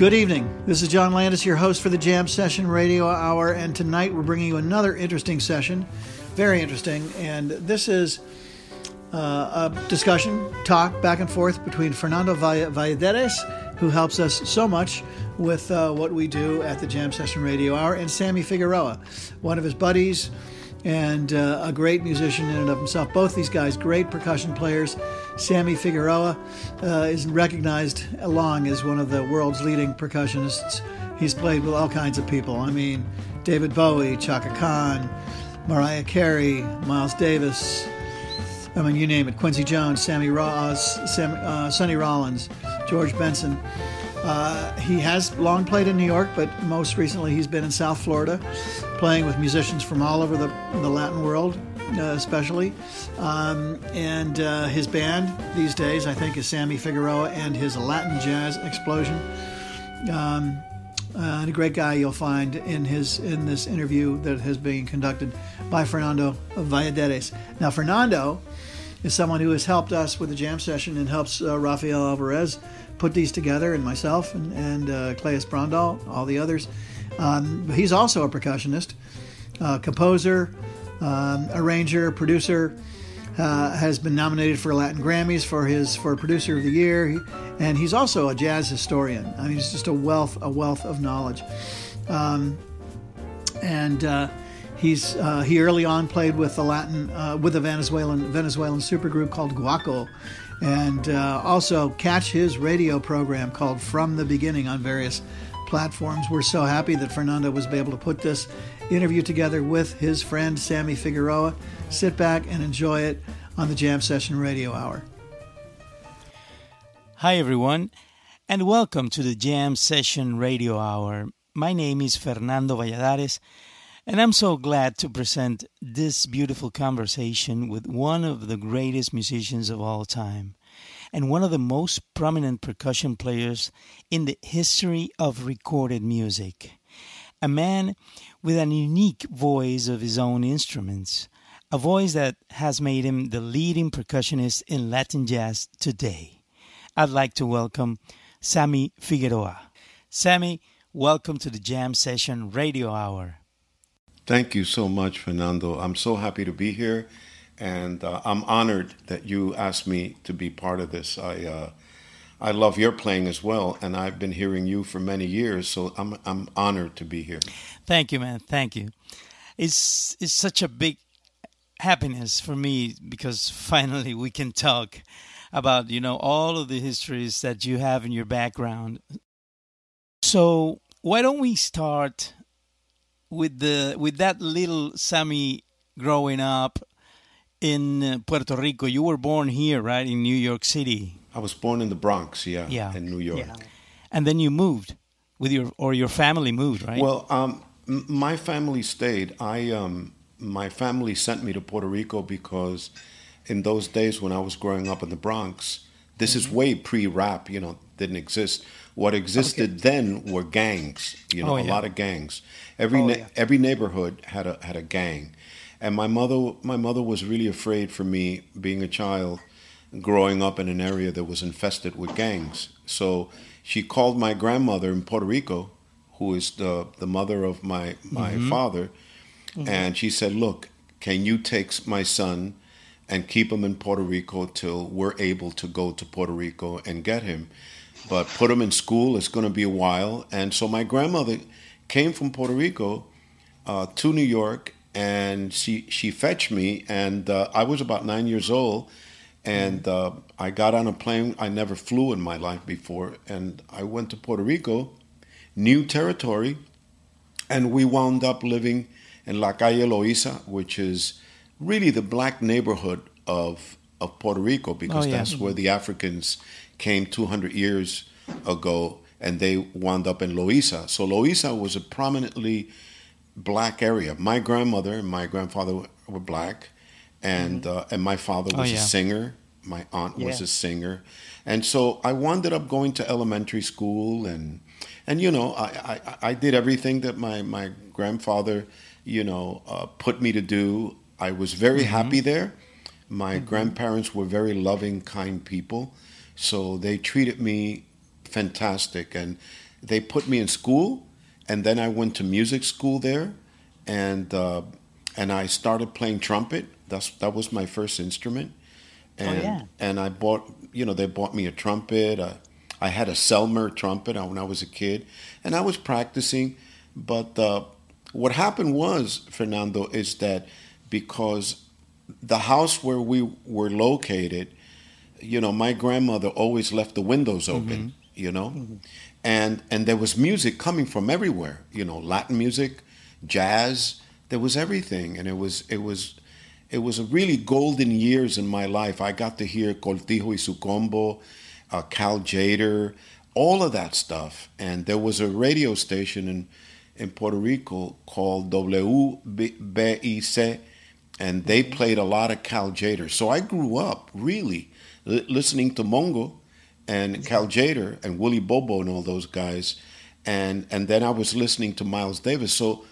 Good evening. This is John Landis, your host for the Jam Session Radio Hour, and tonight we're bringing you another interesting session. Very interesting. And this is uh, a discussion, talk back and forth between Fernando Valladares, who helps us so much with uh, what we do at the Jam Session Radio Hour, and Sammy Figueroa, one of his buddies and uh, a great musician in and of himself. Both these guys, great percussion players. Sammy Figueroa uh, is recognized along as one of the world's leading percussionists. He's played with all kinds of people. I mean, David Bowie, Chaka Khan, Mariah Carey, Miles Davis. I mean, you name it. Quincy Jones, Sammy Ross, Sam, uh, Sonny Rollins, George Benson. Uh, he has long played in New York, but most recently he's been in South Florida, playing with musicians from all over the, the Latin world, uh, especially. Um, and uh, his band these days, I think, is Sammy Figueroa and his Latin Jazz Explosion. Um, uh, and a great guy you'll find in his in this interview that has been conducted by Fernando Valladares. Now, Fernando is someone who has helped us with the jam session and helps uh, Rafael Alvarez put these together, and myself and, and uh, Claes Brondal, all the others. Um, he's also a percussionist, uh, composer, um, arranger, producer. Uh, has been nominated for Latin Grammys for his for Producer of the Year, he, and he's also a jazz historian. I mean, he's just a wealth a wealth of knowledge. Um, and uh, he's uh, he early on played with the Latin uh, with a Venezuelan Venezuelan supergroup called Guaco, and uh, also catch his radio program called From the Beginning on various platforms. We're so happy that Fernando was able to put this interview together with his friend Sammy Figueroa. Sit back and enjoy it on the Jam Session Radio Hour. Hi, everyone, and welcome to the Jam Session Radio Hour. My name is Fernando Valladares, and I'm so glad to present this beautiful conversation with one of the greatest musicians of all time and one of the most prominent percussion players in the history of recorded music. A man with an unique voice of his own instruments, a voice that has made him the leading percussionist in Latin jazz today. I'd like to welcome Sammy Figueroa. Sammy, welcome to the Jam Session Radio Hour. Thank you so much, Fernando. I'm so happy to be here, and uh, I'm honored that you asked me to be part of this. I uh, I love your playing as well, and I've been hearing you for many years, so I'm I'm honored to be here. Thank you, man. Thank you. It's it's such a big happiness for me because finally we can talk about you know all of the histories that you have in your background. So why don't we start with the with that little Sammy growing up in uh, Puerto Rico. You were born here, right, in New York City. I was born in the Bronx, yeah, yeah. in New York. Yeah. And then you moved with your or your family moved, right? Well, um, my family stayed. I um, my family sent me to Puerto Rico because in those days when I was growing up in the Bronx, this mm-hmm. is way pre-rap, you know, didn't exist. What existed okay. then were gangs, you know, oh, yeah. a lot of gangs. Every oh, na- yeah. every neighborhood had a had a gang, and my mother my mother was really afraid for me being a child, growing up in an area that was infested with gangs. So she called my grandmother in Puerto Rico, who is the the mother of my my mm-hmm. father, mm-hmm. and she said, "Look, can you take my son?" and keep him in Puerto Rico till we're able to go to Puerto Rico and get him. But put them in school, it's going to be a while. And so my grandmother came from Puerto Rico uh, to New York, and she she fetched me, and uh, I was about nine years old, and uh, I got on a plane. I never flew in my life before, and I went to Puerto Rico, new territory, and we wound up living in La Calle Loiza, which is really the black neighborhood of of Puerto Rico because oh, yeah. that's where the Africans came 200 years ago and they wound up in Loiza. So Loiza was a prominently black area. My grandmother and my grandfather were black, and mm-hmm. uh, and my father oh, was oh, yeah. a singer. My aunt yeah. was a singer, and so I wound up going to elementary school, and and you know I I, I did everything that my my grandfather you know uh, put me to do. I was very mm-hmm. happy there. My mm-hmm. grandparents were very loving, kind people, so they treated me fantastic. And they put me in school, and then I went to music school there, and uh, and I started playing trumpet. That's that was my first instrument, and oh, yeah. and I bought you know they bought me a trumpet. Uh, I had a Selmer trumpet when I was a kid, and I was practicing. But uh, what happened was, Fernando, is that because the house where we were located, you know, my grandmother always left the windows open, mm-hmm. you know, mm-hmm. and and there was music coming from everywhere, you know, Latin music, jazz, there was everything, and it was it was it was a really golden years in my life. I got to hear Cortijo y su combo, uh, Cal Tjader, all of that stuff, and there was a radio station in in Puerto Rico called WBIC, and they mm-hmm. played a lot of Cal Tjader. So I grew up really li- listening to Mongo and Cal Tjader and Willie Bobo and all those guys, and and then I was listening to Miles Davis. So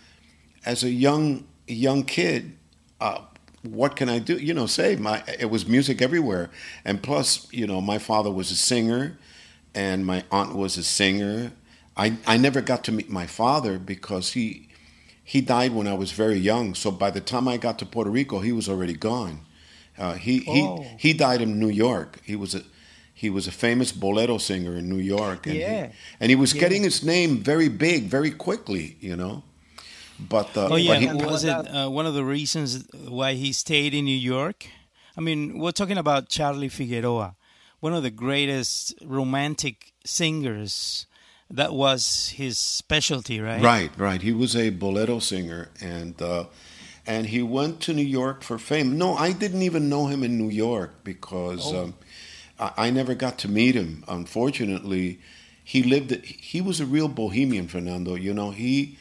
as a young young kid, uh, what can I do? You know, say my it was music everywhere, and plus, you know, my father was a singer, and my aunt was a singer, I, I never got to meet my father because he he died when I was very young. So by the time I got to Puerto Rico, he was already gone. Uh, he oh. he he died in New York. He was a he was a famous bolero singer in New York, and yeah. he, and he was yeah. getting his name very big, very quickly. You know. But uh, oh yeah, but he, was it uh, one of the reasons why he stayed in New York? I mean, we're talking about Charlie Figueroa, one of the greatest romantic singers that was his specialty, right? Right, right. He was a bolero singer, and uh, and he went to New York for fame. No, I didn't even know him in New York because oh. um, I, I, never got to meet him. Unfortunately, he lived. He was a real bohemian, Fernando. You know, he.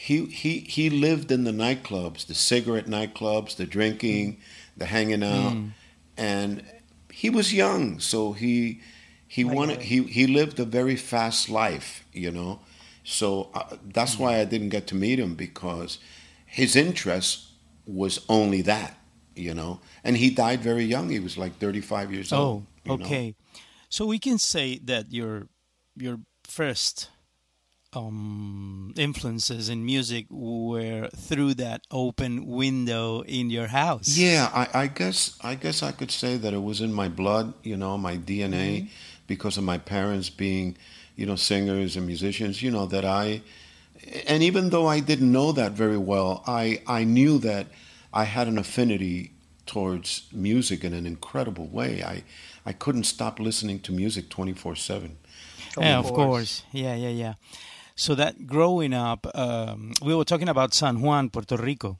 He, he he lived in the nightclubs, the cigarette nightclubs, the drinking, the hanging out, mm. and he was young, so he he wanted he he lived a very fast life, you know. So uh, that's mm-hmm. why I didn't get to meet him because his interest was only that, you know. And he died very young. He was like 35 years oh, old. Oh, okay. Know? So we can say that your your first um, influences in music were through that open window in your house. Yeah, I, I, guess I guess I could say that it was in my blood, you know, my DNA. Mm-hmm because of my parents being, you know, singers and musicians, you know, that I, and even though I didn't know that very well, I, I knew that I had an affinity towards music in an incredible way. I, I couldn't stop listening to music 24 7. Yeah, of course. Yeah, yeah, yeah. So that growing up, um, we were talking about San Juan, Puerto Rico.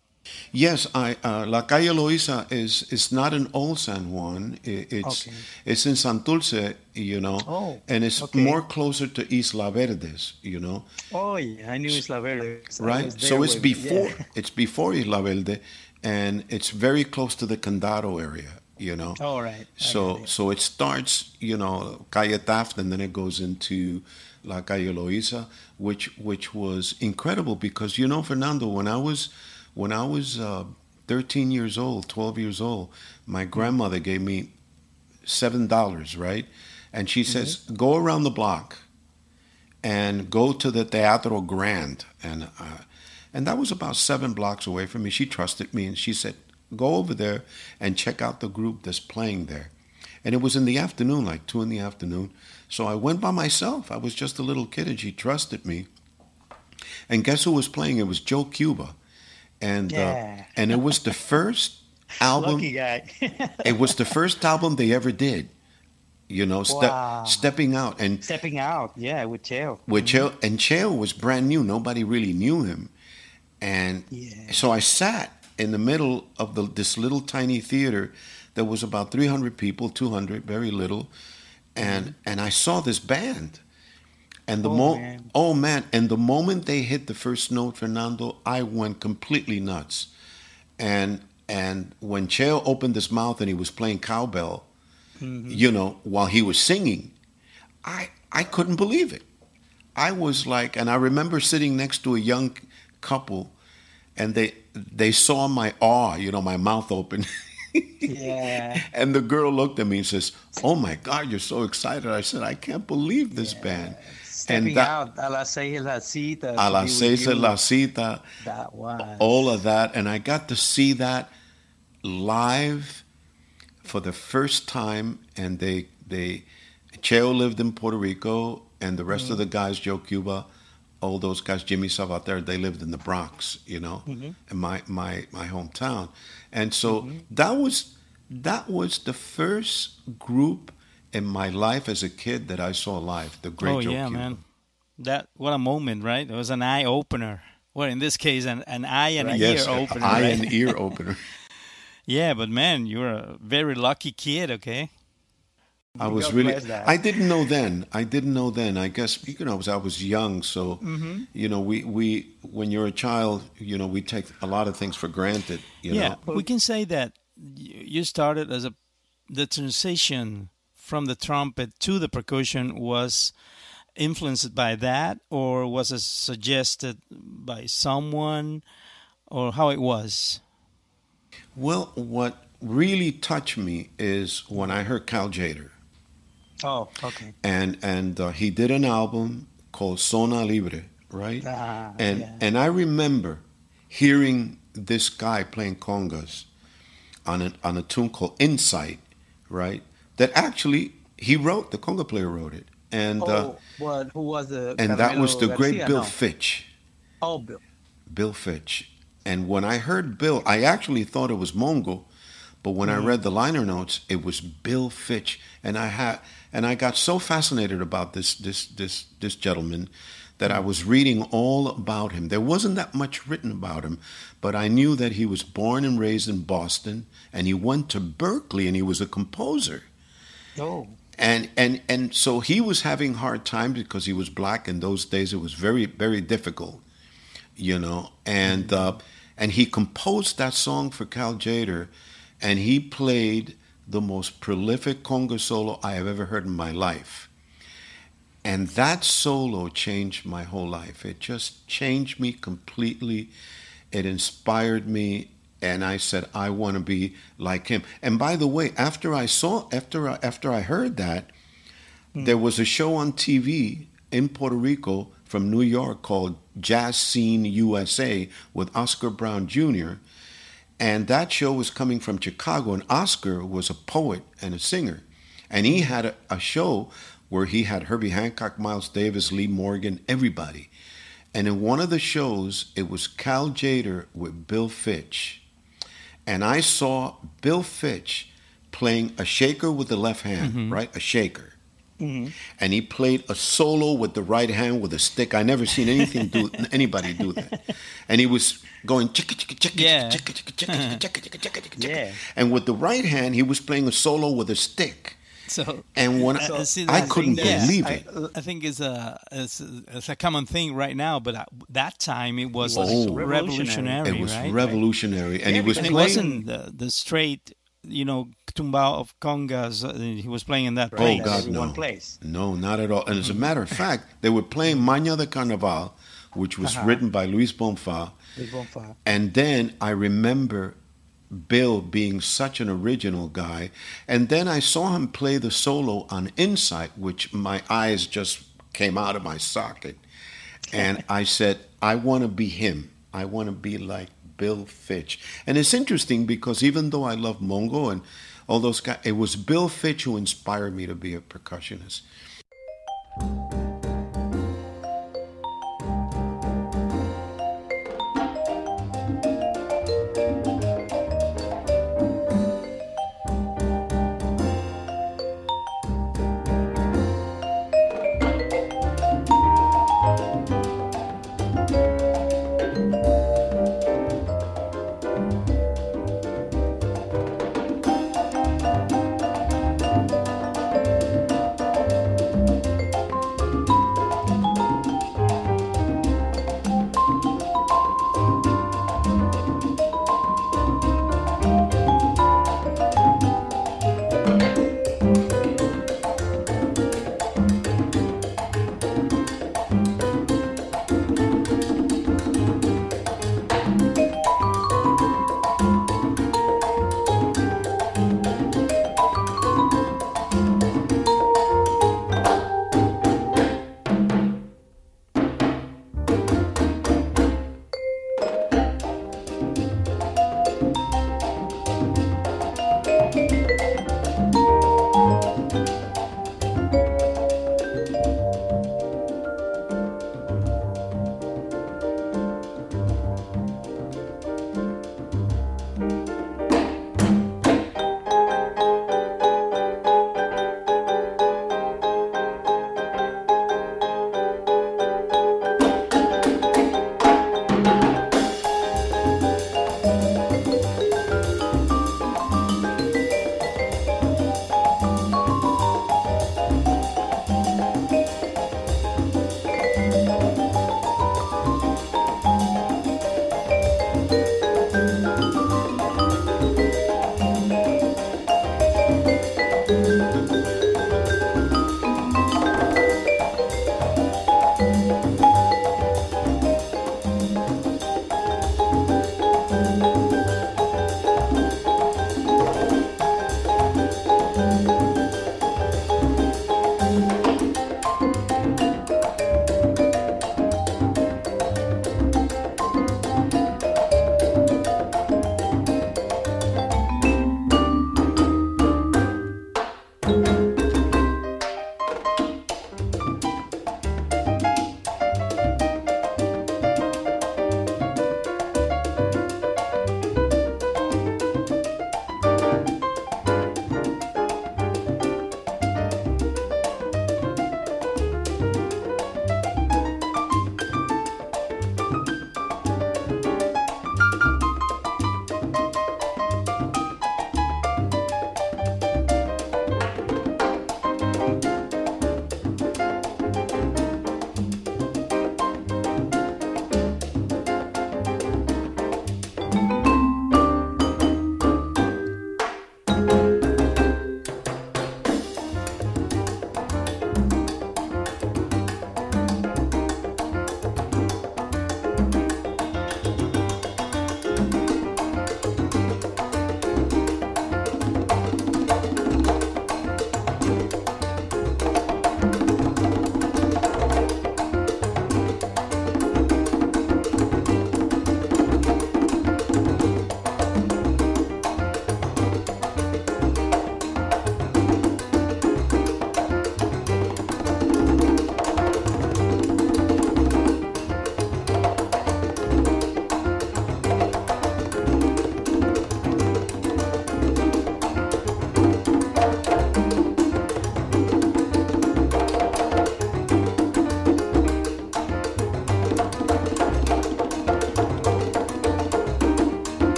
Yes, I, uh, La Calle Loiza is is not an old San Juan. It, it's okay. it's in Santurce, you know, oh, and it's okay. more closer to Isla Verdes, you know. Oh, yeah, I knew Isla Verde. Right, so it's before yeah. it's before Isla Verde, and it's very close to the Condado area, you know. Oh, right. So so it starts, you know, Calle Taft, and then it goes into La Calle Loiza, which which was incredible because you know, Fernando, when I was when I was uh, 13 years old, 12 years old, my grandmother gave me seven dollars, right? And she says, mm-hmm. "Go around the block and go to the Teatro Grand." And uh, and that was about seven blocks away from me. She trusted me, and she said, "Go over there and check out the group that's playing there." And it was in the afternoon, like two in the afternoon. So I went by myself. I was just a little kid, and she trusted me. And guess who was playing? It was Joe Cuba and uh, yeah. uh, and it was the first album. Lucky guy. it was the first album they ever did. You know, ste- wow. stepping out and stepping out. Yeah, with Cheo. With mm-hmm. And Cheo was brand new. Nobody really knew him, and yeah. so I sat in the middle of the, this little tiny theater. that was about 300 people, 200, very little, and mm-hmm. and I saw this band and the oh, mo- man. oh man, and the moment they hit the first note, Fernando, I went completely nuts. And and when Cheo opened his mouth and he was playing cowbell, mm-hmm. you know, while he was singing, I I couldn't believe it. I was like, and I remember sitting next to a young couple, and they they saw my awe, you know, my mouth open. yeah. And the girl looked at me and says, "Oh my God, you're so excited!" I said, "I can't believe this band." Stepping that, out a las seis la cita. A las seis la cita. That was. All of that. And I got to see that live for the first time. And they, they, Cheo lived in Puerto Rico, and the rest mm-hmm. of the guys, Joe Cuba, all those guys, Jimmy Sabater, they lived in the Bronx, you know, mm-hmm. in my, my, my hometown. And so mm-hmm. that was that was the first group in my life as a kid that I saw live. The Great oh, Joe yeah, Cuba. man. That what a moment, right? It was an eye opener. Well, in this case, an, an eye and right. an yes, ear opener. Eye right? and ear opener. yeah, but man, you're a very lucky kid. Okay. I was really. I didn't know then. I didn't know then. I guess you know, I was I was young, so mm-hmm. you know, we we when you're a child, you know, we take a lot of things for granted. yeah, know? we can say that you started as a the transition from the trumpet to the percussion was influenced by that, or was it suggested by someone, or how it was? Well, what really touched me is when I heard Cal Tjader. Oh, okay. And and uh, he did an album called Soña Libre, right? Ah, and yeah. and I remember hearing this guy playing congas on a, on a tune called Insight, right? That actually he wrote. The conga player wrote it, and oh, uh, what? Who was the? And that was the Garcia? great Bill no. Fitch. Oh, Bill. Bill Fitch. And when I heard Bill, I actually thought it was Mongo, but when Mm-hmm. I read the liner notes, it was Bill Fitch, and I had and I got so fascinated about this this this this gentleman that I was reading all about him. There wasn't that much written about him, but I knew that he was born and raised in Boston, and he went to Berklee, and he was a composer. Oh. And and and so he was having hard times because he was black in those days. It was very very difficult, you know. And uh, and he composed that song for Cal Tjader, and he played the most prolific conga solo I have ever heard in my life. And that solo changed my whole life. It just changed me completely. It inspired me, and I said, I want to be like him. And by the way, after I saw, after I, after I heard that, hmm. there was a show on TV in Puerto Rico from New York called Jazz Scene USA with Oscar Brown Jr. And that show was coming from Chicago, and Oscar was a poet and a singer. And he had a, a show where he had Herbie Hancock, Miles Davis, Lee Morgan, everybody. And in one of the shows, it was Cal Tjader with Bill Fitch and I saw Bill Fitch playing a shaker with the left hand, mm-hmm. right? A shaker. Mm-hmm. And he played a solo with the right hand with a stick. I never seen anything do anybody do that. And he was going chicka chicka chicka yeah. chicka chicka chicka chicka chicka chicka chicka. And with the right hand, he was playing a solo with a stick. So And when Uh, I, see, I couldn't believe I, it. I think it's a it's, a it's a common thing right now, but at that time it was Oh. revolutionary. It was right? revolutionary, and he was and it playing. wasn't the, the straight, you know, tumbao of congas. Uh, he was playing in that Oh place. God, no! No, not at all. And as a matter of fact, they were playing Manhã de Carnaval, which was Uh-huh. written by Luis Bonfa. And then I remember Bill being such an original guy. And then I saw him play the solo on Insight, which my eyes just came out of my socket. And I said, I want to be him. I want to be like Bill Fitch. And it's interesting because even though I love Mongo and all those guys, it was Bill Fitch who inspired me to be a percussionist.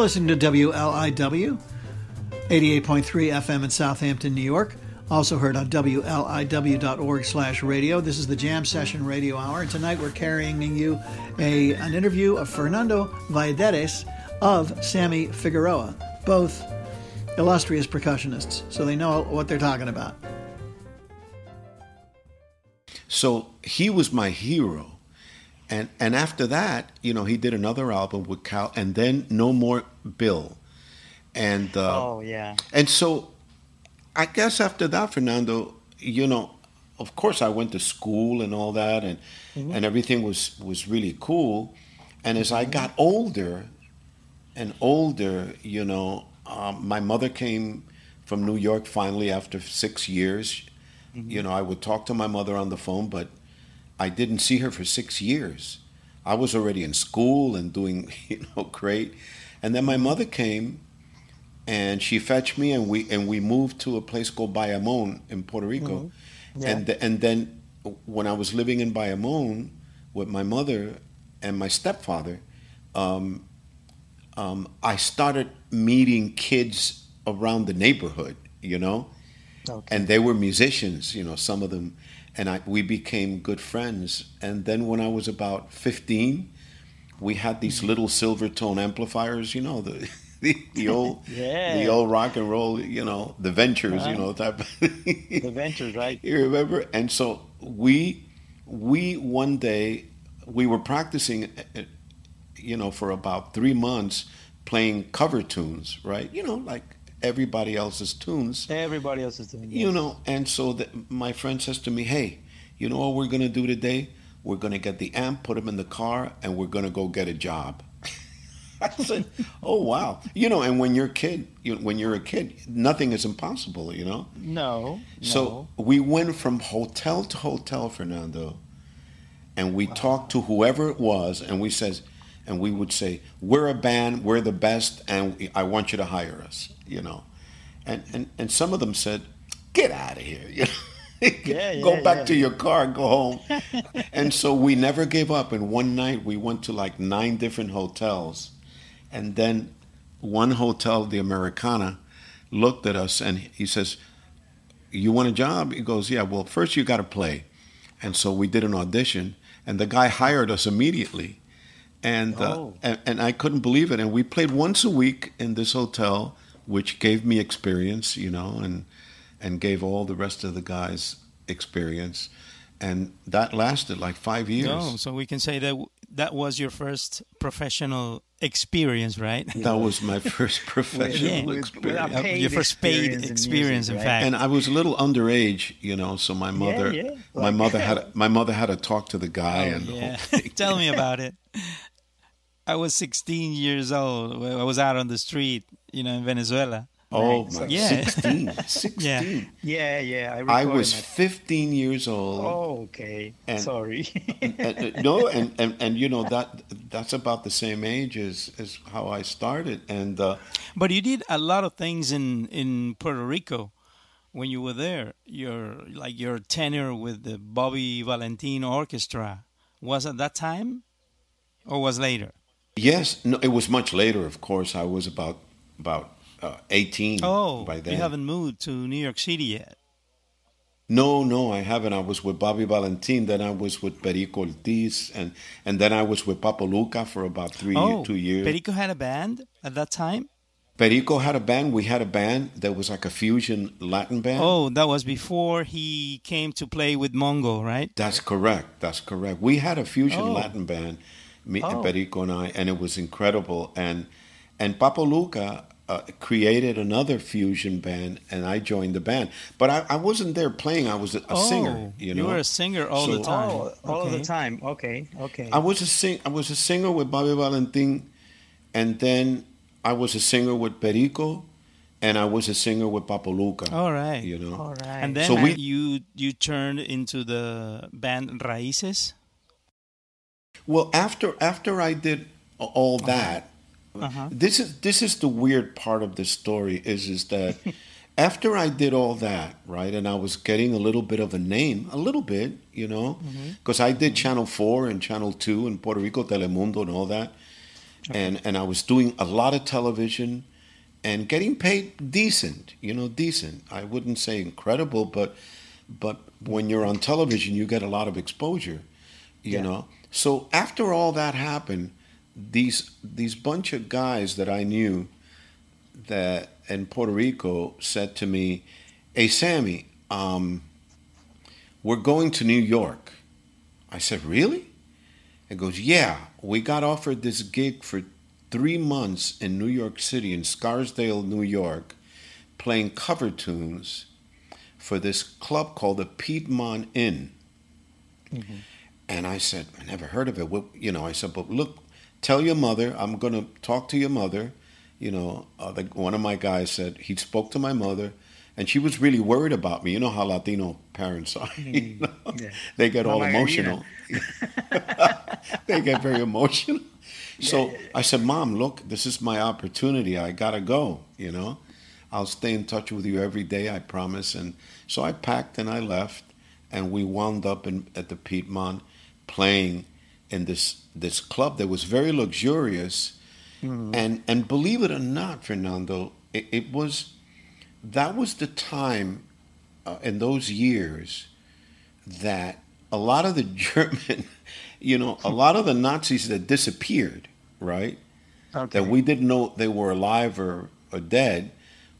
You're listening to WLIW, 88.3 FM in Southampton, New York. Also heard on WLIW.org slash radio. This is the Jam Session Radio Hour. And tonight we're carrying you a, an interview of Fernando Valladares of Sammy Figueroa, both illustrious percussionists, so they know what they're talking about. So he was my hero. And and after that, you know, he did another album with Cal and then No More Bill. And uh, Oh yeah. and so I guess after that, Fernando, you know, of course I went to school and all that and and everything was was really cool. And as I got older and older, you know, um, my mother came from New York finally after six years. You know, I would talk to my mother on the phone, but I didn't see her for six years. I was already in school and doing, you know, great. And then my mother came and she fetched me and we and we moved to a place called Bayamon in Puerto Rico. Yeah. And and then when I was living in Bayamon with my mother and my stepfather, um, um, I started meeting kids around the neighborhood, you know, Okay. and they were musicians, you know, some of them, and I we became good friends. And then when I was about fifteen, we had these little Silvertone amplifiers, you know, the the, the old Yeah. the old rock and roll, you know, the ventures, you Uh-huh. know, type. the ventures, right? You remember? And so we we one day we were practicing, uh, you know, for about three months playing cover tunes, right? You know, like everybody else's tunes, Everybody else is doing you know. And so the, my friend says to me, "Hey, you know what we're gonna do today? We're gonna get the amp, put him in the car, and we're gonna go get a job." I said, "Oh wow!" You know, and when you're a kid, you, when you're a kid, nothing is impossible. You know. No. So we went from hotel to hotel, Fernando, and we talked to whoever it was, and we says, and we would say, "We're a band, we're the best, and I want you to hire us," you know, and and and some of them said, "Get out of here," you know. Yeah, go back yeah. to your car, go home. and so we never gave up. And one night we went to like nine different hotels. And then one hotel, the Americana, looked at us and he says, You want a job? He goes, Yeah, well, first you got to play. And so we did an audition, and the guy hired us immediately. And, uh, Oh. and, and I couldn't believe it. And we played once a week in this hotel, which gave me experience, you know, and, and gave all the rest of the guys experience. And that lasted like five years. No, so we can say that that was your first professional experience, right? That was my first professional with- experience. Uh, your first paid experience in music, in right? fact. and I was a little underage, you know. So my mother, yeah. my Like- mother had my mother had to talk to the guy, and Oh, yeah. Tell me about it. I was 16 years old. I was out on the street, you know, in Venezuela. oh Right, my, so- Yeah. 16, 16. Yeah. Yeah, yeah. I, I was that. 15 years old. Oh, okay. And- Sorry. and, and- no, and, and and you know that that's about the same age as as how I started, and uh, But you did a lot of things in, in Puerto Rico when you were there. Your like your tenure with the Bobby Valentin Orchestra was at that time, or was later? Yes, no, it was much later. Of course, I was about about uh, 18 Oh, by then. you haven't moved to New York City yet. No, no, I haven't. I was with Bobby Valentin, then I was with Perico Ortiz, and and then I was with Papo Lucca for about three, oh, two years. Perico had a band at that time. Perico had a band. We had a band that was like a fusion Latin band. Oh, that was before he came to play with Mongo, right? That's correct. That's correct. We had a fusion Oh. Latin band, me and Oh. Perico and I, and it was incredible. And and Papo Lucca uh, created another fusion band, and I joined the band. But I, I wasn't there playing. I was a, a oh, singer. You know, you were a singer all the time. oh, all of the time. Okay, okay. I was a sing. I was a singer with Bobby Valentin, and then I was a singer with Perico, and I was a singer with Papo Lucca. All right. You know, All right. And then So we- you you turned into the band Raíces. Well, after after I did all that, Uh-huh. this is this is the weird part of the story is is that after I did all that, right, and I was getting a little bit of a name, a little bit, you know, Mm-hmm. because I did Channel Four and Channel Two and Puerto Rico Telemundo and all that, and and I was doing a lot of television, and getting paid decent. You know, decent. I wouldn't say incredible, but but when you're on television, you get a lot of exposure. You Yeah. know. So after all that happened, these these bunch of guys that I knew that in Puerto Rico said to me, "Hey, Sammy, um, we're going to New York." I said, "Really?" It goes, "Yeah, we got offered this gig for three months in New York City, in Scarsdale, New York, playing cover tunes for this club called the Piedmont Inn." And I said, I never heard of it. What, you know, I said, but look, tell your mother. I'm going to talk to your mother. You know, uh, the, one of my guys said he spoke to my mother, and she was really worried about me. You know how Latino parents are. you know? yeah. They get all emotional. they get very emotional. So I said, Mom, look, this is my opportunity. I gotta go. You know, I'll stay in touch with you every day. I promise. And so I packed and I left, and we wound up in, at the Piedmont, playing in this this club that was very luxurious, and and believe it or not, Fernando, it, it was that was the time uh, in those years that a lot of the German, you know, a lot of the Nazis that disappeared, right? Okay. That we didn't know they were alive or, or dead,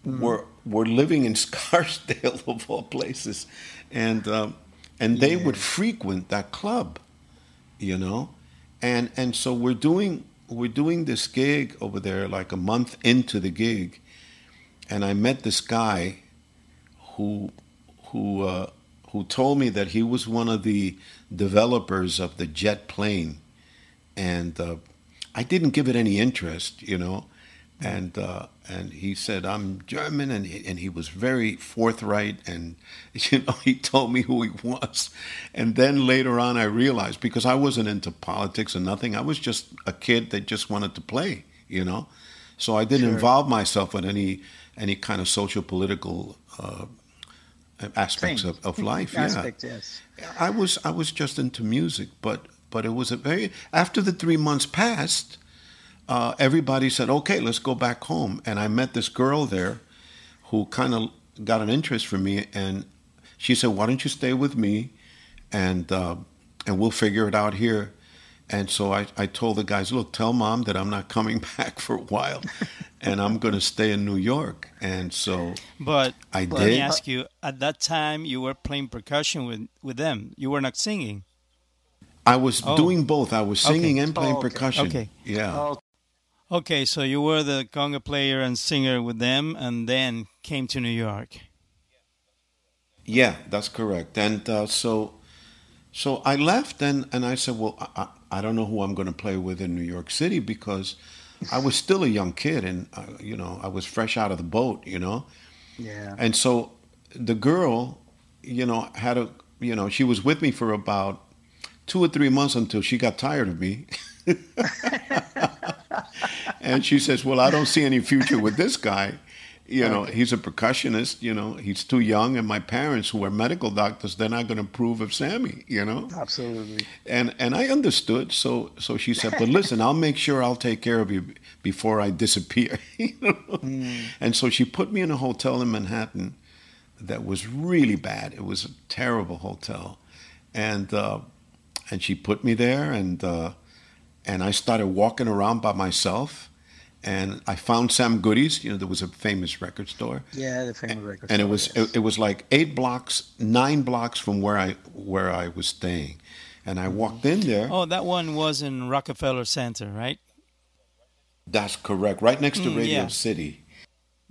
were were living in Scarsdale of all places, and um, and they would frequent that club, you know, and and so we're doing we're doing this gig over there like a month into the gig, and I met this guy who who uh, who told me that he was one of the developers of the jet plane, and uh, I didn't give it any interest, you know, and uh, and he said I'm German, and he, and he was very forthright, and you know he told me who he was, and then later on I realized because I wasn't into politics or nothing, I was just a kid that just wanted to play, you know, so I didn't Sure. involve myself in any any kind of social political. Uh, aspects of, of life yeah yes. I was I was just into music, but but it was a very after the three months passed, uh, everybody said, "Okay, let's go back home." And I met this girl there, who kind of got an interest for me, and she said, "Why don't you stay with me, and uh, and we'll figure it out here." And so I, I told the guys, "Look, tell mom that I'm not coming back for a while, and I'm going to stay in New York." And so But I let me ask you: at that time, you were playing percussion with with them. You were not singing. I was Oh. doing both. I was singing Okay. and playing Oh, okay. percussion. Okay. Yeah. Oh, Okay, so you were the conga player and singer with them, and then came to New York. Yeah, that's correct. And uh, so, so I left, and, and I said, well, I, I I don't know who I'm going to play with in New York City because I was still a young kid, and uh, you know I was fresh out of the boat, you know. yeah. And so the girl, you know, had a, you know, she was with me for about two or three months until she got tired of me. and she says, Well, I don't see any future with this guy. You know, he's a percussionist, you know, he's too young. And my parents, who are medical doctors, they're not going to approve of Sammy, you know? Absolutely. And and I understood. So so she said, "But listen, I'll make sure I'll take care of you before I disappear." you know? And so she put me in a hotel in Manhattan that was really bad. It was a terrible hotel, and uh, and she put me there, and uh, and I started walking around by myself. And I found Sam Goody's. You know, there was a famous record store Yeah, the famous record. Store. And it was yes. it, it was like eight blocks, nine blocks from where I where I was staying, and I walked in there. Oh, that one was in Rockefeller Center, right? That's correct, right next to Mm, Radio yeah. City.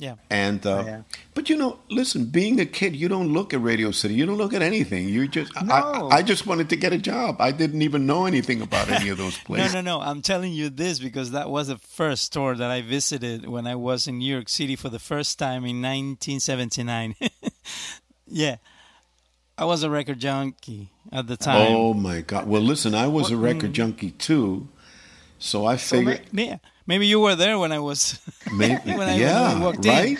Yeah. And uh, Yeah. but you know, listen, being a kid, you don't look at Radio City. You don't look at anything. You just No. I, I just wanted to get a job. I didn't even know anything about any of those places. no, no. No. I'm telling you this because that was the first store that I visited when I was in New York City for the first time in 1979. yeah. I was a record junkie at the time. Oh my God! Well, listen, I was a record junkie too, so I So figured yeah, maybe you were there when I was. maybe, when I- yeah, when I walked in. right.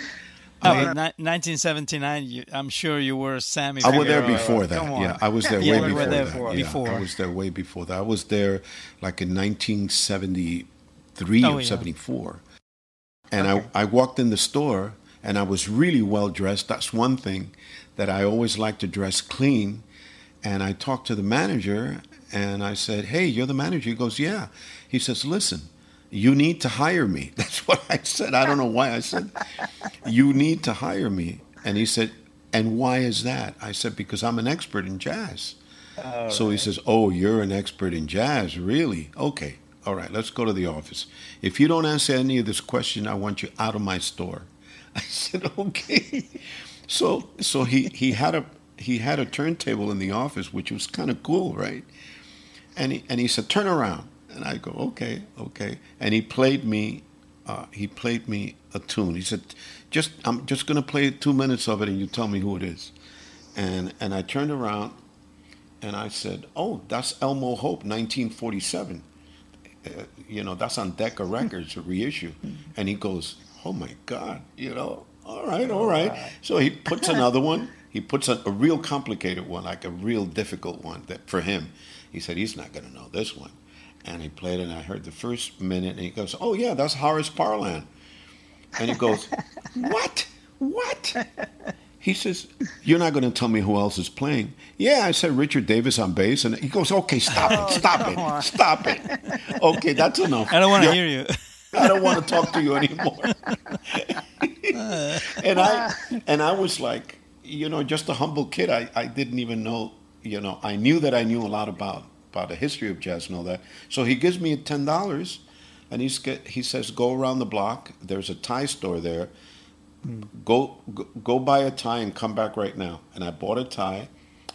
No, ni- 1979. You, I'm sure you were Sammy. I was there before that. Yeah, I was there Yeah, way before there that. for- Yeah, before. I was there way before that. I was there like in 1973 Oh, or yeah. 74. And Okay. I, I walked in the store and I was really well dressed. That's one thing that I always like to dress clean. And I talked to the manager and I said, Hey, you're the manager? He goes, Yeah. He says, Listen, you need to hire me. That's what I said. I don't know why I said, You need to hire me. And he said, And why is that? I said, Because I'm an expert in jazz. All So he says, Oh, you're an expert in jazz, really? Okay, all right, let's go to the office. If you don't answer any of this question, I want you out of my store. I said, Okay. So so he, he had a he had a turntable in the office, which was kind of cool, right? And he and he said, Turn around. And I go, Okay, okay. And he played me uh, he played me a tune. He said, Just I'm just gonna play two minutes of it and you tell me who it is. And and I turned around and I said, "Oh, that's Elmo Hope, 1947. Uh, you know, that's on Decca Records, a reissue." And he goes, "Oh my God, you know, all right, all right." So he puts another one. He puts a, a real complicated one, like a real difficult one that for him. He said he's not going to know this one. And he played it, and I heard the first minute, and he goes, "Oh yeah, that's Horace Parlan." And he goes, "What? What?" He says, "You're not going to tell me who else is playing." Yeah, I said Richard Davis on bass, and he goes, "Okay, stop it, oh, stop it, stop it. Okay, that's enough. I don't want to You're- hear you. I don't want to talk to you anymore." and I and I was like, you know, just a humble kid. I, I didn't even know, you know, I knew that I knew a lot about about the history of jazz and all that. So he gives me ten dollars, and he's get, he says, "Go around the block. There's a tie store there." go, go go buy a tie and come back right now. And I bought a tie.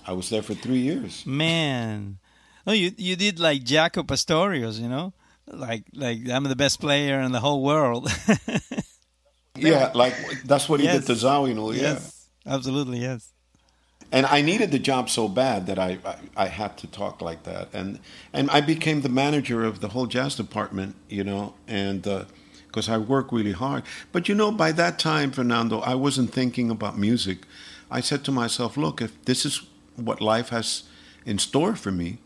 I was there for three years. Man. No, you you did like Jaco Pastorius, you know? Like like I'm the best player in the whole world. Yeah, like that's what he Yes. did to Zawinul. Yeah, Yes. Absolutely, yes. And I needed the job so bad that I, I I had to talk like that, and and I became the manager of the whole jazz department. You know, and uh, because I work really hard. But you know, by that time, Fernando, I wasn't thinking about music. I said to myself, look, if this is what life has in store for me,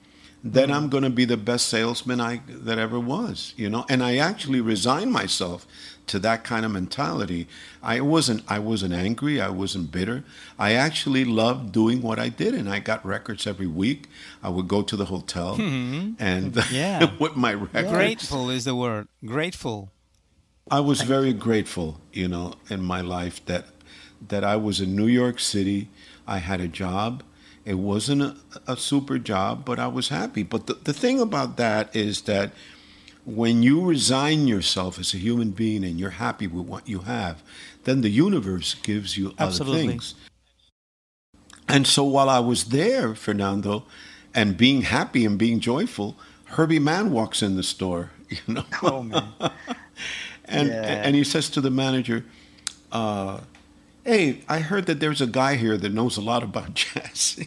then I'm going to be the best salesman I that ever was, you know. And I actually resigned myself to that kind of mentality. I wasn't I wasn't angry, I wasn't bitter. I actually loved doing what I did and I got records every week. I would go to the hotel hmm. and Yeah. with my records. Grateful is the word. Grateful. I was very grateful, you know, in my life that that I was in New York City. I had a job. It wasn't a, a super job, but I was happy. But the, the thing about that is that when you resign yourself as a human being and you're happy with what you have, then the universe gives you other Absolutely. things. And so while I was there, Fernando, and being happy and being joyful, Herbie Mann walks in the store, you know. Oh man. And Yeah. and he says to the manager, uh, "Hey, I heard that there's a guy here that knows a lot about jazz,"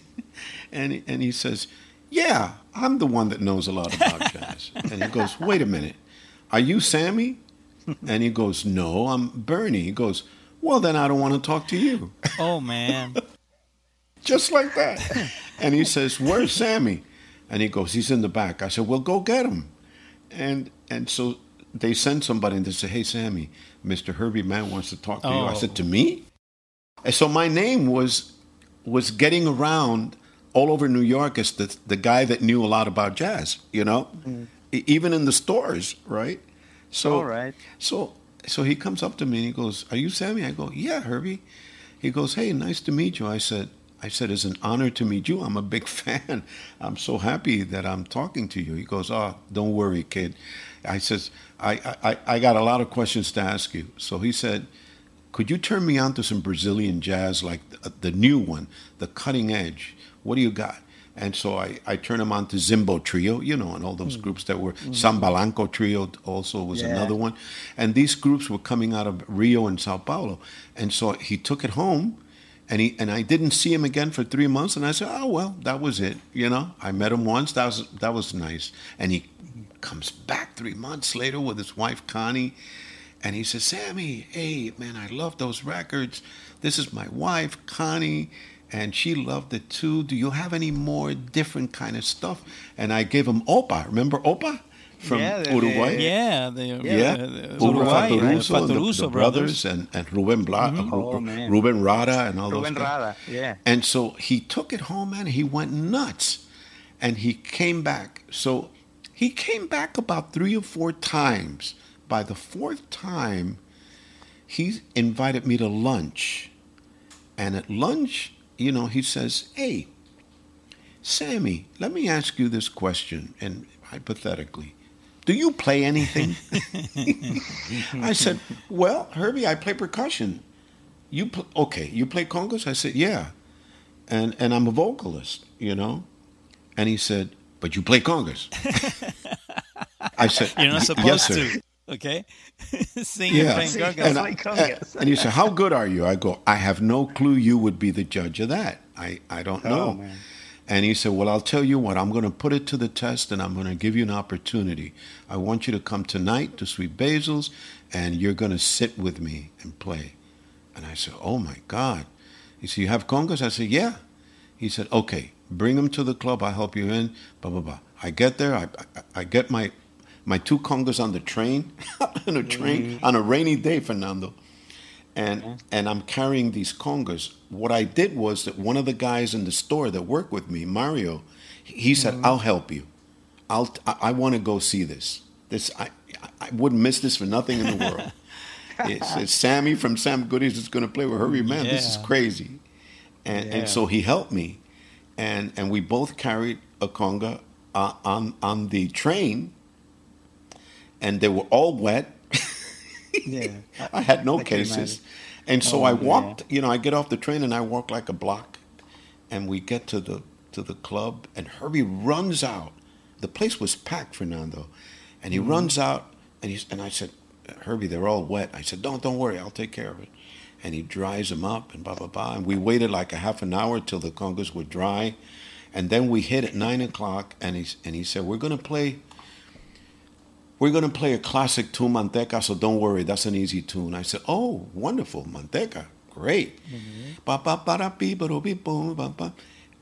and he, and he says, "Yeah, I'm the one that knows a lot about jazz." And he goes, "Wait a minute, are you Sammy?" And he goes, "No, I'm Bernie." He goes, "Well, then I don't want to talk to you." Oh man. just like that. And he says, "Where's Sammy?" And he goes, "He's in the back." I said, "Well, go get him." And and so they send somebody and they say, "Hey, Sammy, Mr. Herbie Mann wants to talk to you." I Oh. said, "To me?" And so my name was was getting around all over New York as the the guy that knew a lot about jazz. You know, mm-hmm. E- even in the stores, right? So All right. so so he comes up to me and he goes, "Are you Sammy?" I go, "Yeah, Herbie." He goes, "Hey, nice to meet you." I said, "I said it's an honor to meet you. I'm a big fan. I'm so happy that I'm talking to you." He goes, "Oh, don't worry, kid." I says, "I I I got a lot of questions to ask you." So he said, "Could you turn me on to some Brazilian jazz, like the, the new one, the cutting edge? What do you got?" And so I, I turned him on to Zimbo Trio, you know, and all those hmm. groups that were hmm. Sambalanco Trio also was Yeah. another one. And these groups were coming out of Rio and Sao Paulo. And so he took it home and he and I didn't see him again for three months and I said, Oh well, that was it. You know, I met him once, that was that was nice. And he comes back three months later with his wife Connie and he says, Sammy, hey man, I love those records. This is my wife, Connie, and she loved it too. Do you have any more different kind of stuff? And I gave him Opa. Remember Opa? from Yeah, the- Uruguay. Yeah, the, Yeah, uh, the Hugo Uruguay, Fattoruso, right? and the- Fattoruso the, brothers. brothers, and, and Ruben Bla, Oh, man. Ruben Rada, and all Ruben those guys. Rada, yeah. And so he took it home, and He went nuts, and he came back. So he came back about three or four times. By the fourth time, he invited me to lunch, and at lunch, you know, he says, "Hey, Sammy, let me ask you this question, and hypothetically." Do you play anything? I said, "Well, Herbie, I play percussion." You pl- okay? You play congas? I said, "Yeah," and and I'm a vocalist, you know. And he said, "But you play congas?" I said, You're not supposed yes, sir." to. Okay, sing Yeah. and playing Sing congas. And, I- congas. and he said, "How good are you?" I go, "I have no clue. You would be the judge of that. I I don't know." Oh, man. And he said, Well, I'll tell you what, I'm going to put it to the test and I'm going to give you an opportunity. I want you to come tonight to Sweet Basil's and you're going to sit with me and play. And I said, Oh my God. He said, You have congas? I said, Yeah. He said, Okay, bring them to the club. I'll help you in. Blah, blah, blah. I get there. I, I, I get my, my two congas on the train, on a train, on a rainy day, Fernando and and I'm carrying these congas. What I did was that one of the guys in the store that worked with me, Mario, he said, "I'll help you. I'll I, I want to go see this. This I I wouldn't miss this for nothing in the world." it's, it's Sammy from Sam Goody's is going to play with Herbie. Man, this is crazy. And Yeah. and so he helped me, and and we both carried a conga uh, on on the train, and they were all wet. Yeah. I had no I cases. And so Oh, I yeah. walked, you know, I get off the train and I walk like a block and we get to the to the club and Herbie runs out. The place was packed, Fernando. And he Mm-hmm. runs out and he's and I said, Herbie, they're all wet. I said, Don't don't worry, I'll take care of it. And he dries them up and blah blah blah. And we waited like a half an hour till the congas were dry. And then we hit at nine o'clock and he and he said, We're gonna play we're going to play a classic tune, Manteca, so don't worry, that's an easy tune. I said, oh, wonderful, Manteca, great. Ba.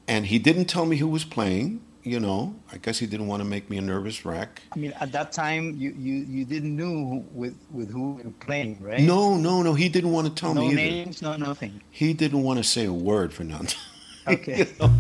And he didn't tell me who was playing, you know. I guess he didn't want to make me a nervous wreck. I mean, at that time, you, you, you didn't know with with who you were playing, right? No, no, no, he didn't want to tell no me either. names, no nothing. He didn't want to say a word, Fernando. Okay. You know?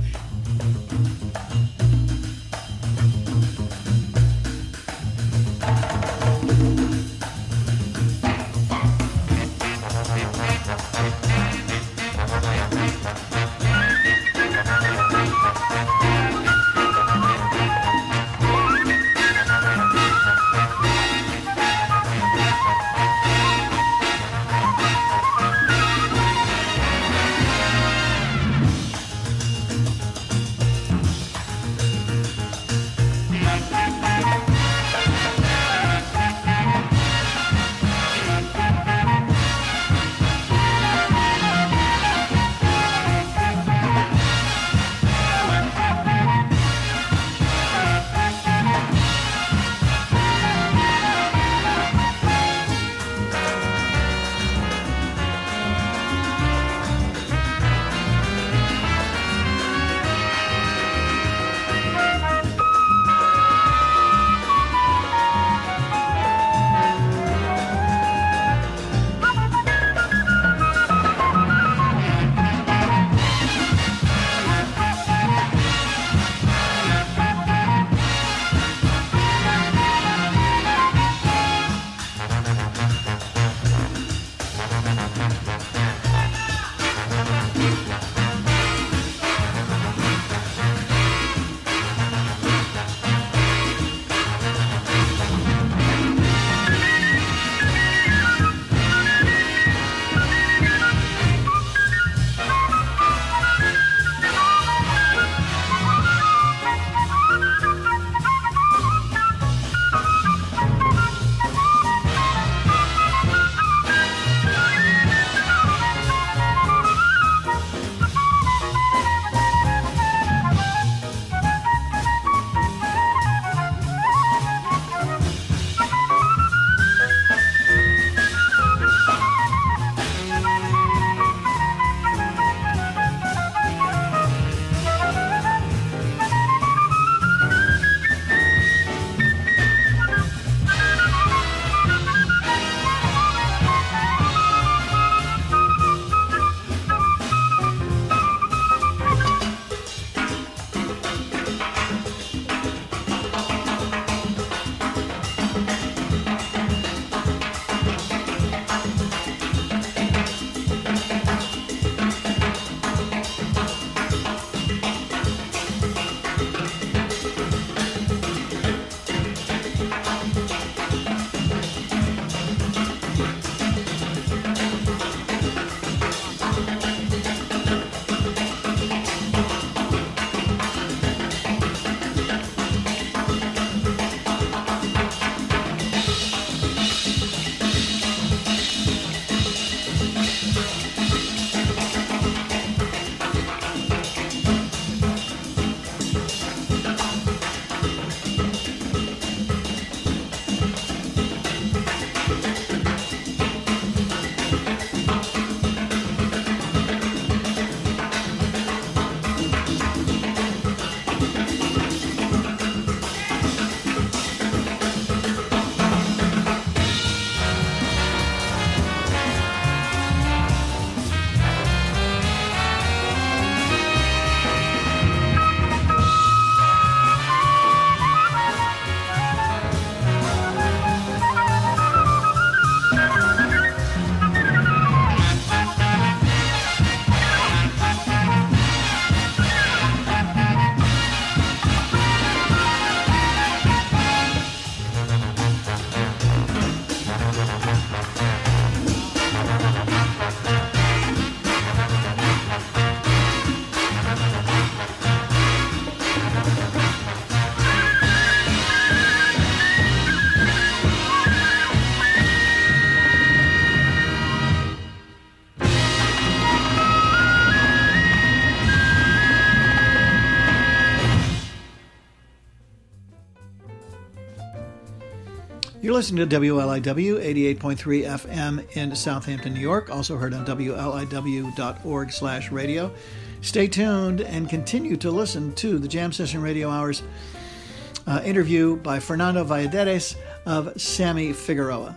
Listening to WLIW 88.3 FM in Southampton, New York, also heard on WLIW.org slash radio. Stay tuned and continue to listen to the Jam Session Radio Hours uh, interview by Fernando Valladares of Sammy Figueroa.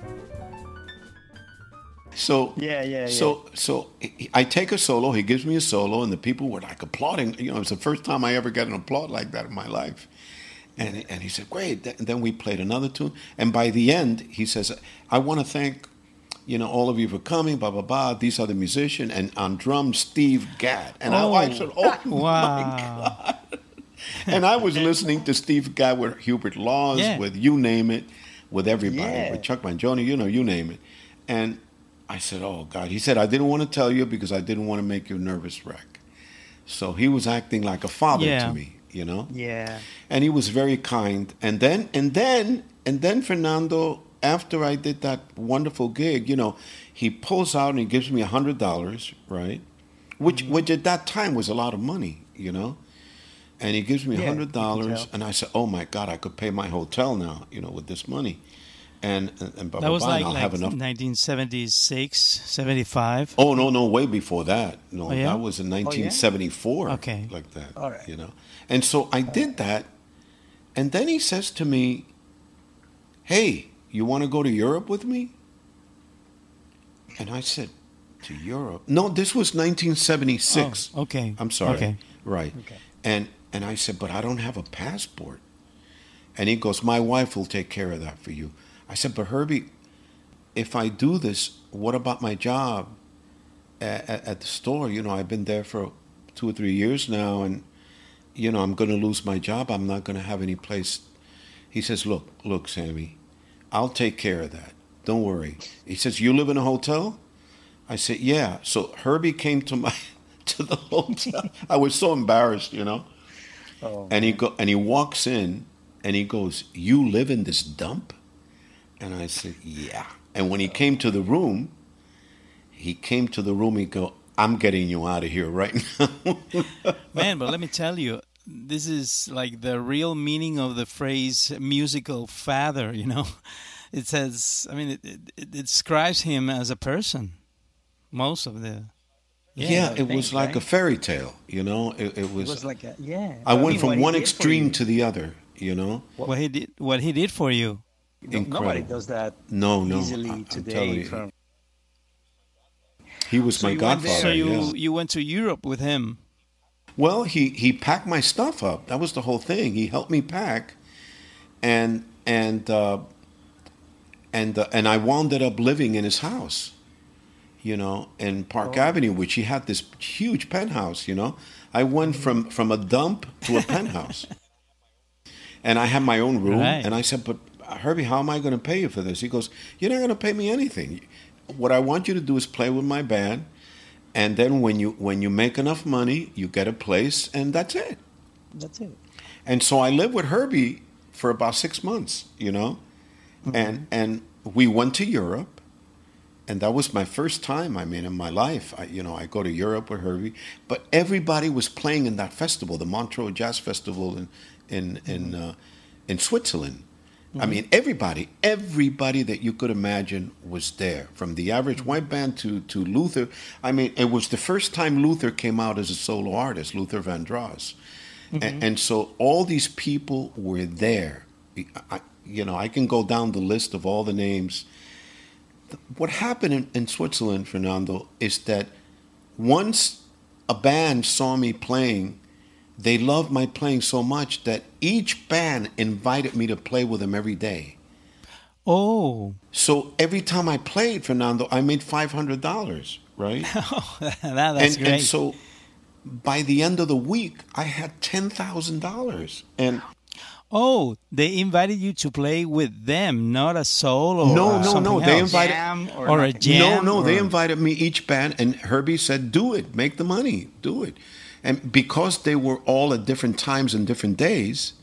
So Yeah, yeah, yeah. So so I take a solo. He gives me a solo, and the people were like applauding. You know, it's the first time I ever got an applaud like that in my life. And and he said, "Great." And then we played another tune, and by the end, he says, "I want to thank." You know, all of you for coming, blah, blah, blah. These are the musicians. And on drums, Steve Gadd. And I, I Oh. said, oh, my Wow. and I was listening to Steve Gadd with Hubert Laws, Yeah. with you name it, with everybody, Yeah. with Chuck Mangione, you know, you name it. And I said, "Oh God," he said, "I didn't want to tell you because I didn't want to make you a nervous wreck." So he was acting like a father Yeah. to me, you know, Yeah. and he was very kind. And then, and then, and then Fernando, after I did that wonderful gig, you know, he pulls out and he gives me a hundred dollars, right? Which, Mm-hmm. which at that time was a lot of money, you know. And he gives me a Yeah, hundred dollars, and I said, "Oh my God, I could pay my hotel now, you know, with this money." And and, blah, That blah, was blah, and like, I'll like have enough 1976, 75. Oh no, no, way before that. No, Oh, yeah? that was in 1974. Okay. like that. All right. You know, and so I did that, and then he says to me, "Hey, you want to go to Europe with me?" And I said, "To Europe? No, this was 1976. Oh, okay. I'm sorry. Okay. Right. Okay. And and I said, but I don't have a passport. And he goes, my wife will take care of that for you. I said, but Herbie, if I do this, what about my job at, at, at the store? You know, I've been there for two or three years now, and you know, I'm going to lose my job. I'm not going to have any place. He says, look, look, Sammy, I'll take care of that. Don't worry. He says, you live in a hotel? I said, yeah. So Herbie came to my to the hotel. I was so embarrassed, you know. Oh, And he go and he walks in and he goes, "You live in this dump?" And I said, "Yeah." And when he came to the room, he came to the room. He go, "I'm getting you out of here right now." Man, but let me tell you, this is like the real meaning of the phrase musical father, you know? It says, I mean, it, it, it describes him as a person. Most of the. yeah, I it was think, like right? a fairy tale, you know. It, it It was. was like a, yeah. I mean, went what from one extreme to the other, you know. What he did, what he did for you. no- Nobody incredible. does that No, no, easily I- I'm today. He was So my you went there- godfather. So you yeah. you went to Europe with him. Well, he he packed my stuff up. That was the whole thing. He helped me pack, and and uh, and uh, and I wound up living in his house, you know, in Park Oh. Avenue, which he had this huge penthouse. You know, I went from from a dump to a penthouse, and I had my own room. Right. And I said, "But Herbie, how am I going to pay you for this?" He goes, "You're not going to pay me anything. What I want you to do is play with my band." And then when you when you make enough money, you get a place, and that's it. that's it. And so I lived with Herbie for about six months, you know, and and we went to Europe, and that was my first time. I mean, in my life, I, you know, I go to Europe with Herbie, but everybody was playing in that festival, the Montreux Jazz Festival in in in uh, in Switzerland. I mean, everybody, everybody that you could imagine was there, from the average mm-hmm. white band to to Luther. I mean, it was the first time Luther came out as a solo artist, Luther Vandross. And, mm-hmm. and so all these people were there. I, you know, I can go down the list of all the names. What happened in, in Switzerland, Fernando, is that once a band saw me playing, they loved my playing so much that each band invited me to play with them every day. Oh, So every time I played, Fernando, I made five hundred dollars, right? that, that's and, great. and so by the end of the week, I had ten thousand dollars, and oh, they invited you to play with them, not a solo. No, or no, something no, they invited- Jam or, or a jam. no, no, they invited me each band, and Herbie said, "Do it, make the money, do it." And because they were all at different times and different days,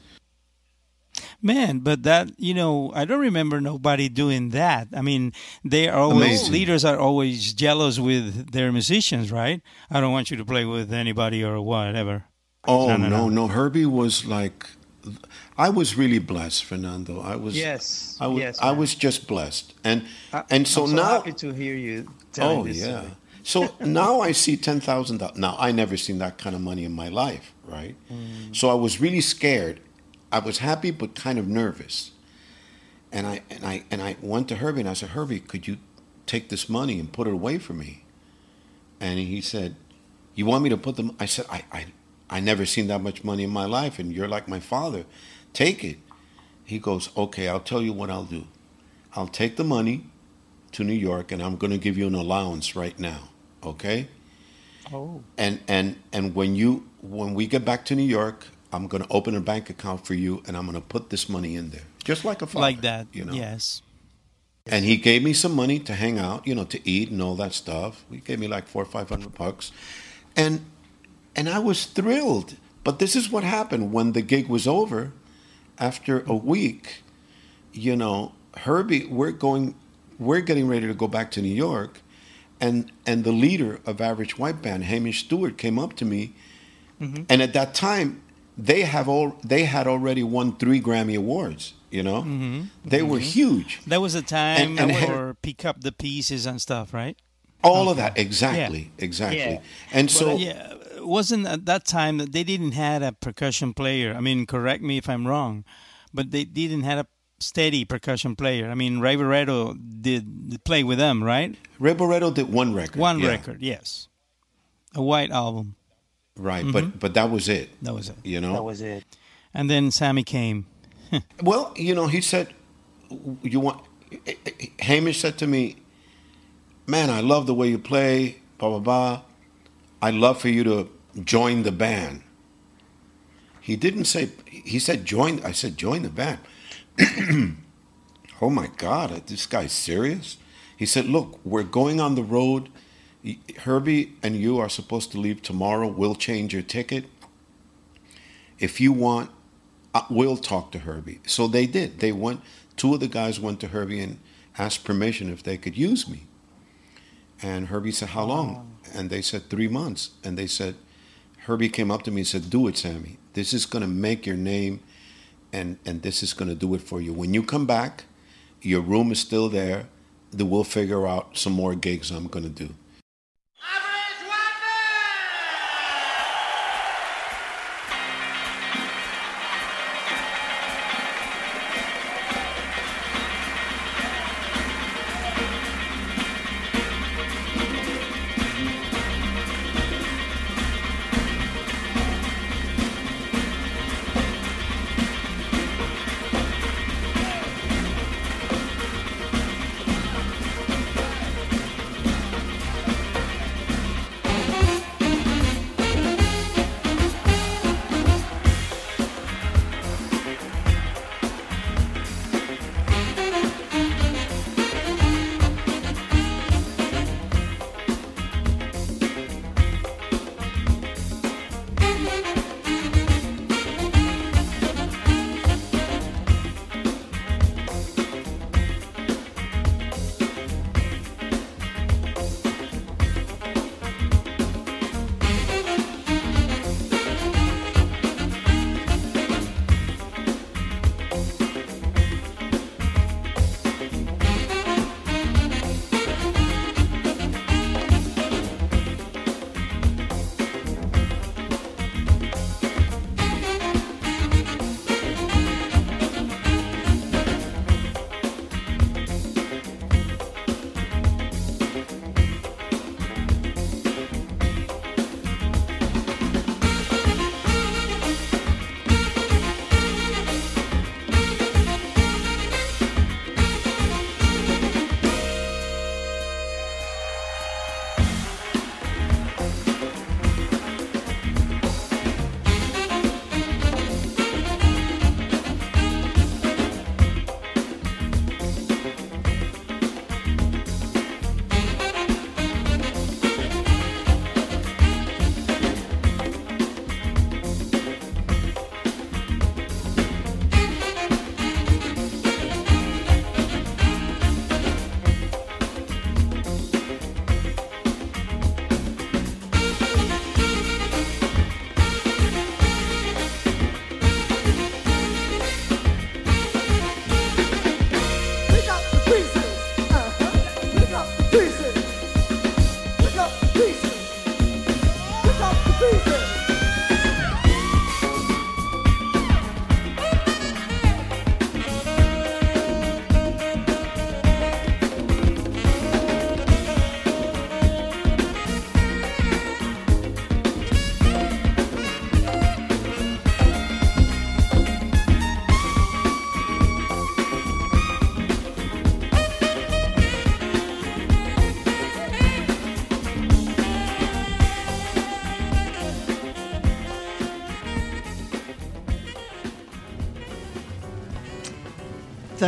Man, but that you know, I don't remember nobody doing that. I mean, they are always Amazing. leaders are always jealous with their musicians, right? I don't want you to play with anybody or whatever. oh No, no, no, no, no. Herbie was like I was really blessed, Fernando. I was. Yes. I was. yes, I was just blessed, and I- and so, I'm so now. happy to hear you telling Oh this yeah. So now I see ten thousand dollars. Now I never seen that kind of money in my life, right? Mm. So I was really scared. I was happy but kind of nervous. And I and I and I went to Herbie and I said, Herbie, could you take this money and put it away for me? And he said, You want me to put them? I said, I I I never seen that much money in my life, and you're like my father. Take it. He goes, Okay, I'll tell you what I'll do. I'll take the money to New York, and I'm going to give you an allowance right now. Okay? Oh. And and and when you when we get back to New York, I'm going to open a bank account for you, and I'm going to put this money in there, just like a father, like that. You know. Yes. And he gave me some money to hang out, you know, to eat and all that stuff. He gave me like four or five hundred bucks, and and I was thrilled. But this is what happened when the gig was over. After a week, you know, Herbie, we're going, we're getting ready to go back to New York, and and the leader of Average White Band, Hamish Stewart, came up to me, and at that time, they have all they had already won three Grammy awards. You know, they were huge. That was the time And- and- for pick up the pieces and stuff, right? All of that, exactly, exactly. Yeah. And But, so, uh, Yeah, wasn't at that time that they didn't had a percussion player. I mean, correct me if I'm wrong, but they didn't have a steady percussion player. I mean, Ray Barretto did, did play with them, right? Ray Barretto did one record. One yeah, record, yes, a white album. right? But mm-hmm. but that was it. That was it. You know. That was it. And then Sammy came. well, you know, he said, "You want." Hamish said to me, "Man, I love the way you play. Blah blah blah. I'd love for you to join the band." He didn't say. He said join. I said join the band. oh my God, this guy's serious. He said, "Look, we're going on the road. Herbie and you are supposed to leave tomorrow. We'll change your ticket. If you want, uh, we'll talk to Herbie." So they did. They went. Two of the guys went to Herbie and asked permission if they could use me. And Herbie said, "How long?" And they said, three months." And they said, Herbie came up to me and said, "Do it, Sammy. This is going to make your name, and and this is going to do it for you. When you come back, your room is still there. Then we'll figure out some more gigs I'm going to do."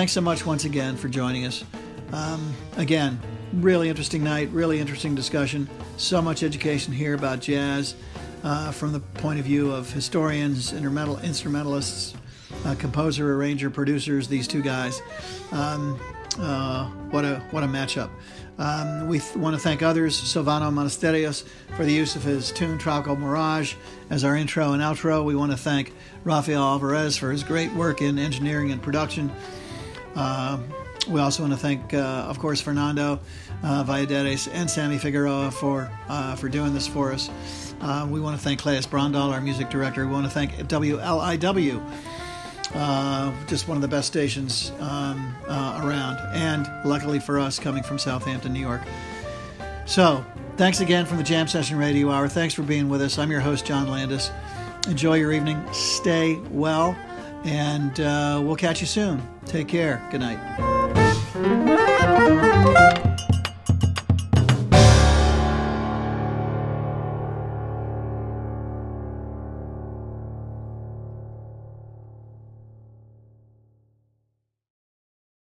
Thanks so much once again for joining us. Um, again, really interesting night, really interesting discussion. So much education here about jazz uh, from the point of view of historians, instrumental, instrumentalists, uh, composer, arranger, producers. These two guys. Um, uh, what a what a matchup. Um, we th- want to thank others, Silvano Monasterios, for the use of his tune Tropical Mirage as our intro and outro. We want to thank Rafael Alvarez for his great work in engineering and production. Uh, we also want to thank, uh, of course, Fernando uh, Valladares and Sammy Figueroa for uh, for doing this for us. Uh, we want to thank Claes Brondal, our music director. We want to thank WLIW, uh, just one of the best stations um, uh, around, and luckily for us, coming from Southampton, New York. So, thanks again from the Jam Session Radio Hour. Thanks for being with us. I'm your host, John Landis. Enjoy your evening. Stay well, and uh, we'll catch you soon. Take care. Good night.